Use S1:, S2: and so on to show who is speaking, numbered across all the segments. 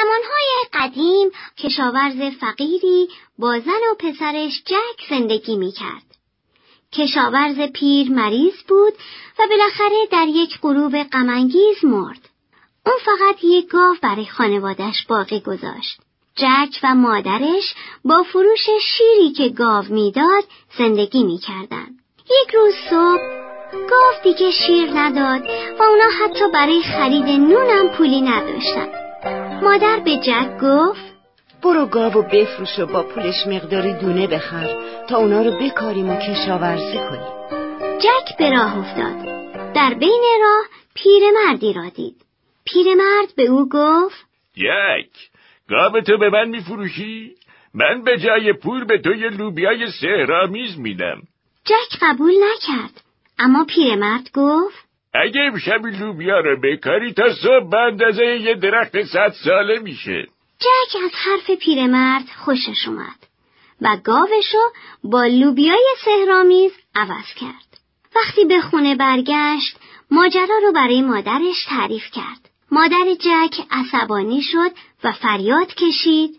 S1: زمانهای قدیم کشاورز فقیری با زن و پسرش جک زندگی می‌کرد. کشاورز پیر مریض بود و بالاخره در یک غروب غمانگیز مرد. اون فقط یک گاو برای خانوادش باقی گذاشت. جک و مادرش با فروش شیری که گاو می‌داد زندگی می‌کردن. یک روز صبح گاو دیگه شیر نداد و اونا حتی برای خرید نونم پولی نداشتن. مادر به جک گفت
S2: برو گاو و بفروش و با پولش مقداری دونه بخر تا اونا رو بکاریم و کشاورزی کنیم.
S1: جک به راه افتاد. در بین راه پیرمردی را دید. پیرمرد به او گفت
S3: یک گاو تو به من میفروشی؟ من به جای پول به تو یه لوبیای سهرامیز میدم
S1: جک قبول نکرد اما پیرمرد گفت
S3: اگه امشب لوبیا رو بکاری تا صبح به اندازه یه درخت صد ساله میشه.
S1: جک از حرف پیرمرد خوشش اومد و گاوشو با لوبیای سهرامیز عوض کرد. وقتی به خونه برگشت ماجرا رو برای مادرش تعریف کرد. مادر جک عصبانی شد و فریاد کشید.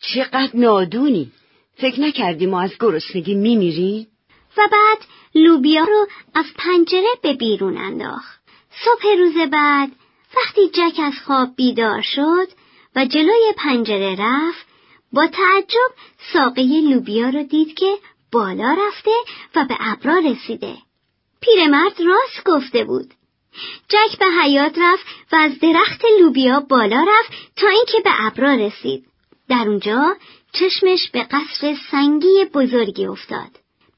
S2: چقدر نادونی. فکر نکردی ما از گرسنگی میمیریم؟
S1: و بعد لوبیا رو از پنجره به بیرون انداخت صبح روز بعد وقتی جک از خواب بیدار شد و جلوی پنجره رفت با تعجب ساقه لوبیا رو دید که بالا رفته و به ابرا رسیده پیرمرد راست گفته بود جک به حیات رفت و از درخت لوبیا بالا رفت تا اینکه به ابرا رسید. در اونجا چشمش به قصر سنگی بزرگی افتاد.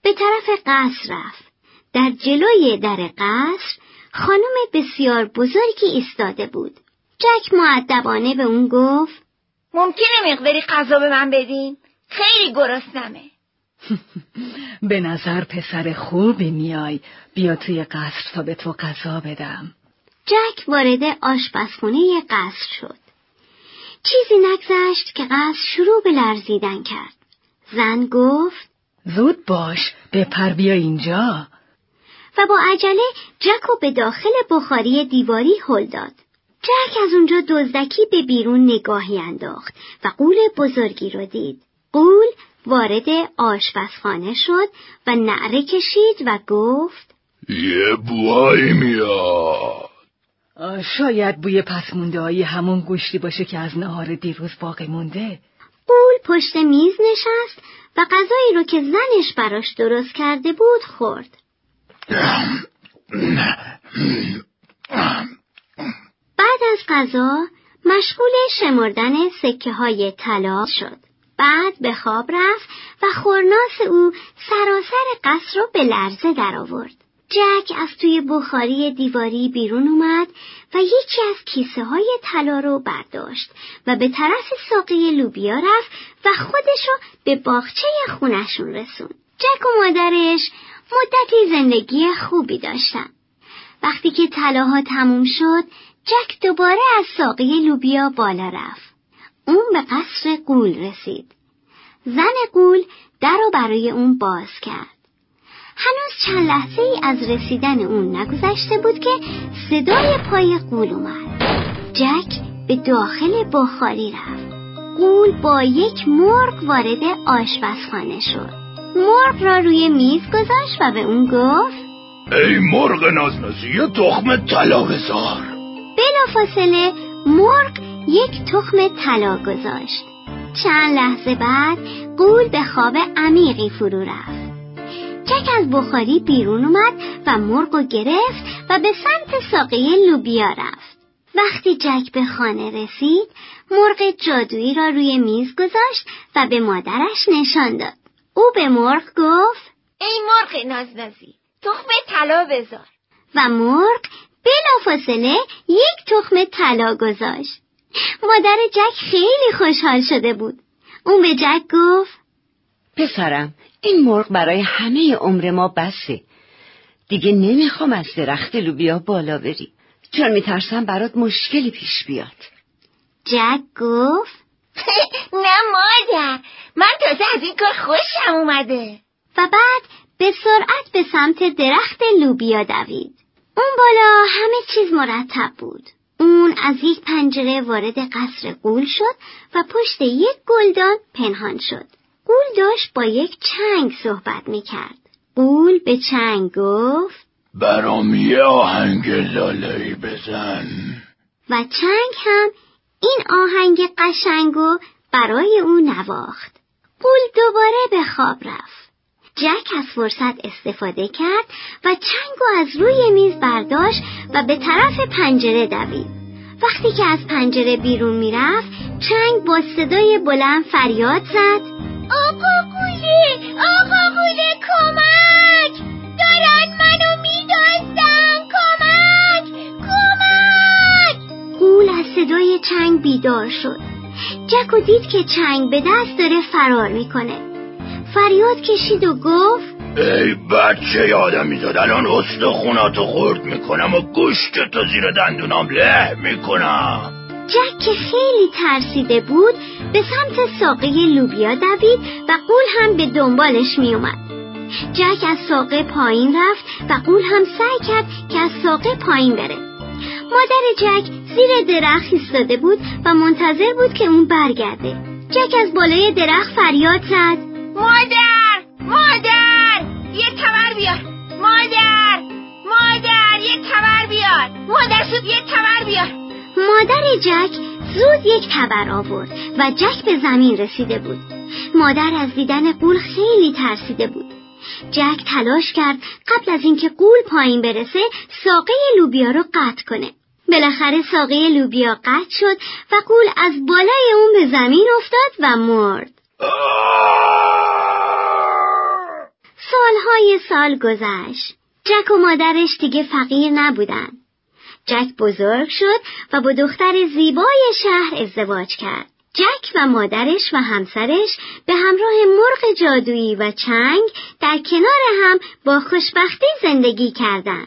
S1: به طرف قصر رفت. در جلوی در قصر خانم بسیار بزرگی ایستاده بود. جک معدبانه به اون گفت
S4: ممکنه مقداری غذا به من بدین؟ خیلی گرسنمه.
S5: به نظر پسر خوبی میای بیا توی قصر تا به تو غذا بدم
S1: جک وارد آشپزخونه قصر شد چیزی نگذشت که قصر شروع به لرزیدن کرد زن گفت
S5: زود باش بپر بیا اینجا.
S1: و با عجله جک به داخل بخاری دیواری هل داد. جک از اونجا دزدکی به بیرون نگاهی انداخت و قول بزرگی رو دید. قول وارد آشپزخانه شد و نعره کشید و گفت
S3: یه بوهایی میاد.
S5: شاید بوی پس مونده همون گوشتی باشه که از نهار دیروز باقی مونده.
S1: قول پشت میز نشست و غذایی رو که زنش براش درست کرده بود خورد بعد از غذا مشغول شمردن سکه های طلا شد بعد به خواب رفت و خورناس او سراسر قصر رو به لرزه درآورد. جک از توی بخاری دیواری بیرون اومد و یکی از کیسه های طلا رو برداشت و به طرف ساقه لوبیا رفت و خودش رو به باغچه خونشون رسوند. جک و مادرش مدتی زندگی خوبی داشتن. وقتی که طلاها تموم شد، جک دوباره از ساقه لوبیا بالا رفت. اون به قصر قول رسید. زن قول در رو برای اون باز کرد. هنوز چند لحظه ای از رسیدن اون نگذشته بود که صدای پای قول اومد. جک به داخل بخاری رفت. قول با یک مرغ وارد آشپزخانه شد. مرغ را روی میز گذاشت و به اون گفت
S3: ای مرغ نازنازی یه تخم طلا بذار
S1: بلافاصله مرغ یک تخم طلا گذاشت چند لحظه بعد قول به خواب عمیقی فرو رفت جک از بخاری بیرون اومد و مرغ گرفت و به سمت ساقه لوبیا رفت. وقتی جک به خانه رسید مرغ جادویی را روی میز گذاشت و به مادرش نشان داد. او به مرغ گفت
S4: ای مرغ نازنازی تخم طلا بذار.
S1: و مرغ بلافاصله یک تخم طلا گذاشت. مادر جک خیلی خوشحال شده بود. اون به جک گفت
S2: پسرم این مرغ برای همه عمر ما بسه. دیگه نمی‌خوام از درخت لوبیا بالا بری. چون میترسم برات مشکلی پیش بیاد.
S1: جک گفت
S4: نه مادر من تازه از این کار خوشم اومده.
S1: و بعد به سرعت به سمت درخت لوبیا دوید. اون بالا همه چیز مرتب بود. اون از یک پنجره وارد قصر قول شد و پشت یک گلدان پنهان شد. قول داشت با یک چنگ صحبت می‌کرد. قول به چنگ گفت
S6: برام یه آهنگ لالایی بزن
S1: و چنگ هم این آهنگ قشنگو برای او نواخت. قول دوباره به خواب رفت. جک از فرصت استفاده کرد و چنگو از روی میز برداشت و به طرف پنجره دوید. وقتی که از پنجره بیرون می‌رفت چنگ با صدای بلند فریاد زد
S4: آقا گوله آقا گوله کمک! دارن منو میدازدن کمک! کمک!
S1: قول از صدای چنگ بیدار شد. جک و دید که چنگ به دست داره فرار می‌کنه. فریاد کشید و گفت
S6: ای بچه یادم میزاد الان استخوناتو خورد می‌کنم و گوشت تو زیر دندونام له می‌کنم.
S1: جک که خیلی ترسیده بود به سمت ساقه لوبیا دوید و قول هم به دنبالش میومد. جک از ساقه پایین رفت و قول هم سعی کرد که از ساقه پایین بره. مادر جک زیر درخت ایستاده بود و منتظر بود که اون برگرده. جک از بالای درخت فریاد زد.
S4: مادر! مادر! یه تبر بیار! مادر! مادر! یه تبر بیار! مادر سود یه تبر بیار!
S1: مادر جک زود یک تبر آورد و جک به زمین رسیده بود. مادر از دیدن قول خیلی ترسیده بود. جک تلاش کرد قبل از اینکه قول پایین برسه ساقه لوبیا رو قطع کنه. بالاخره ساقه لوبیا قطع شد و قول از بالای اون به زمین افتاد و مرد. سالهای سال گذشت. جک و مادرش دیگه فقیر نبودن. جک بزرگ شد و با دختر زیبای شهر ازدواج کرد. جک و مادرش و همسرش به همراه مرغ جادویی و چنگ در کنار هم با خوشبختی زندگی کردند.